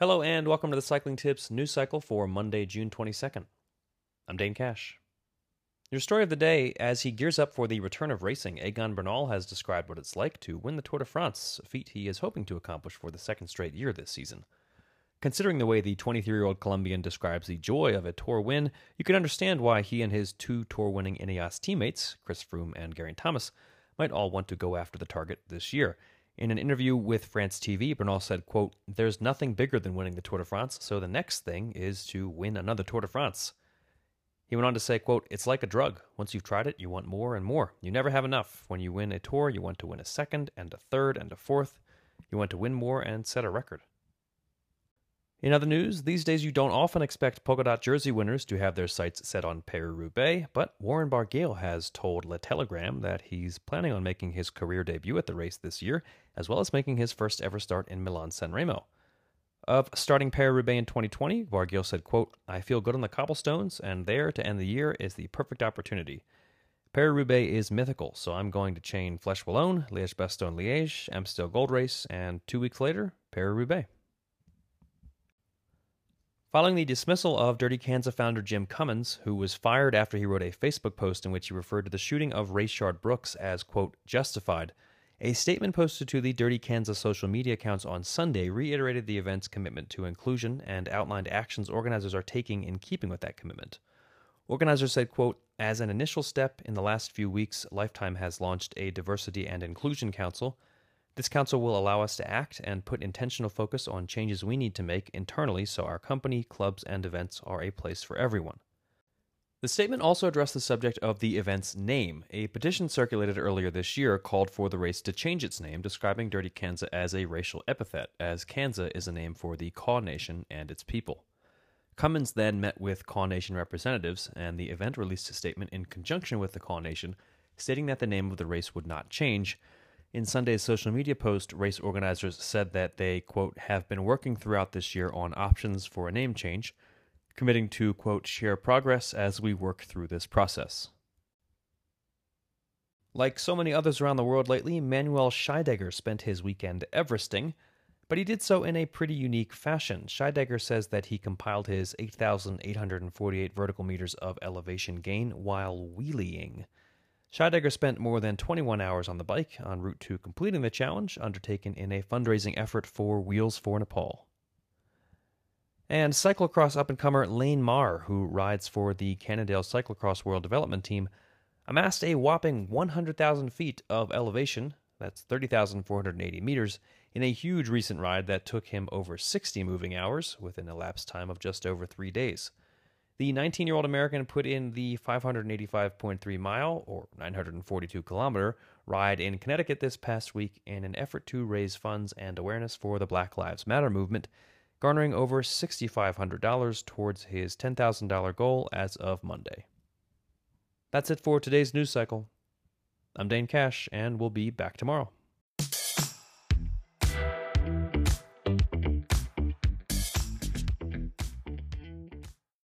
Hello and welcome to the Cycling Tips news cycle for Monday, June 22nd. I'm Dane Cash. Your story of the day as he gears up for the return of racing, Egan Bernal has described what it's like to win the Tour de France, a feat he is hoping to accomplish for the second straight year this season. Considering the way the 23 year old Colombian describes the joy of a Tour win, you can understand why he and his two Tour winning Ineos teammates, Chris Froome and Geraint Thomas, might all want to go after the target this year. In an interview with France TV, Bernal said, quote, There's nothing bigger than winning the Tour de France, so the next thing is to win another Tour de France. He went on to say, quote, It's like a drug. Once you've tried it, you want more and more. You never have enough. When you win a tour, you want to win a second and a third and a fourth. You want to win more and set a record. In other news, these days you don't often expect polka dot jersey winners to have their sights set on Paris-Roubaix, but Warren Barguil has told Le Telegram that he's planning on making his career debut at the race this year, as well as making his first ever start in Milan-San Remo. Of starting Paris-Roubaix in 2020, Barguil said, quote, I feel good on the cobblestones, and there to end the year is the perfect opportunity. Paris-Roubaix is mythical, so I'm going to chain Flèche-Wallonne, Liège-Bastogne-Liège, Amstel Gold Race, and two weeks later, Paris-Roubaix. Following the dismissal of Dirty Kanza founder Jim Cummins, who was fired after he wrote a Facebook post in which he referred to the shooting of Rayshard Brooks as, quote, justified, a statement posted to the Dirty Kanza social media accounts on Sunday reiterated the event's commitment to inclusion and outlined actions organizers are taking in keeping with that commitment. Organizers said, quote, as an initial step in the last few weeks, Lifetime has launched a Diversity and Inclusion Council this council will allow us to act and put intentional focus on changes we need to make internally so our company, clubs, and events are a place for everyone. The statement also addressed the subject of the event's name. A petition circulated earlier this year called for the race to change its name, describing Dirty Kanza as a racial epithet, as Kanza is a name for the Kaw Nation and its people. Cummins then met with Kaw Nation representatives, and the event released a statement in conjunction with the Kaw Nation, stating that the name of the race would not change, in Sunday's social media post, race organizers said that they, quote, have been working throughout this year on options for a name change, committing to, quote, share progress as we work through this process. Like so many others around the world lately, Manuel Scheidegger spent his weekend Everesting, but he did so in a pretty unique fashion. Scheidegger says that he compiled his 8,848 vertical meters of elevation gain while wheeling. Scheidegger spent more than 21 hours on the bike en route to completing the challenge undertaken in a fundraising effort for Wheels for Nepal. And cyclocross up and comer Lane Maher, who rides for the Cannondale Cyclocross World Development Team, amassed a whopping 100,000 feet of elevation, that's 30,480 meters, in a huge recent ride that took him over 60 moving hours with an elapsed time of just over three days. The 19 year old American put in the 585.3 mile, or 942 kilometer, ride in Connecticut this past week in an effort to raise funds and awareness for the Black Lives Matter movement, garnering over $6,500 towards his $10,000 goal as of Monday. That's it for today's news cycle. I'm Dane Cash, and we'll be back tomorrow.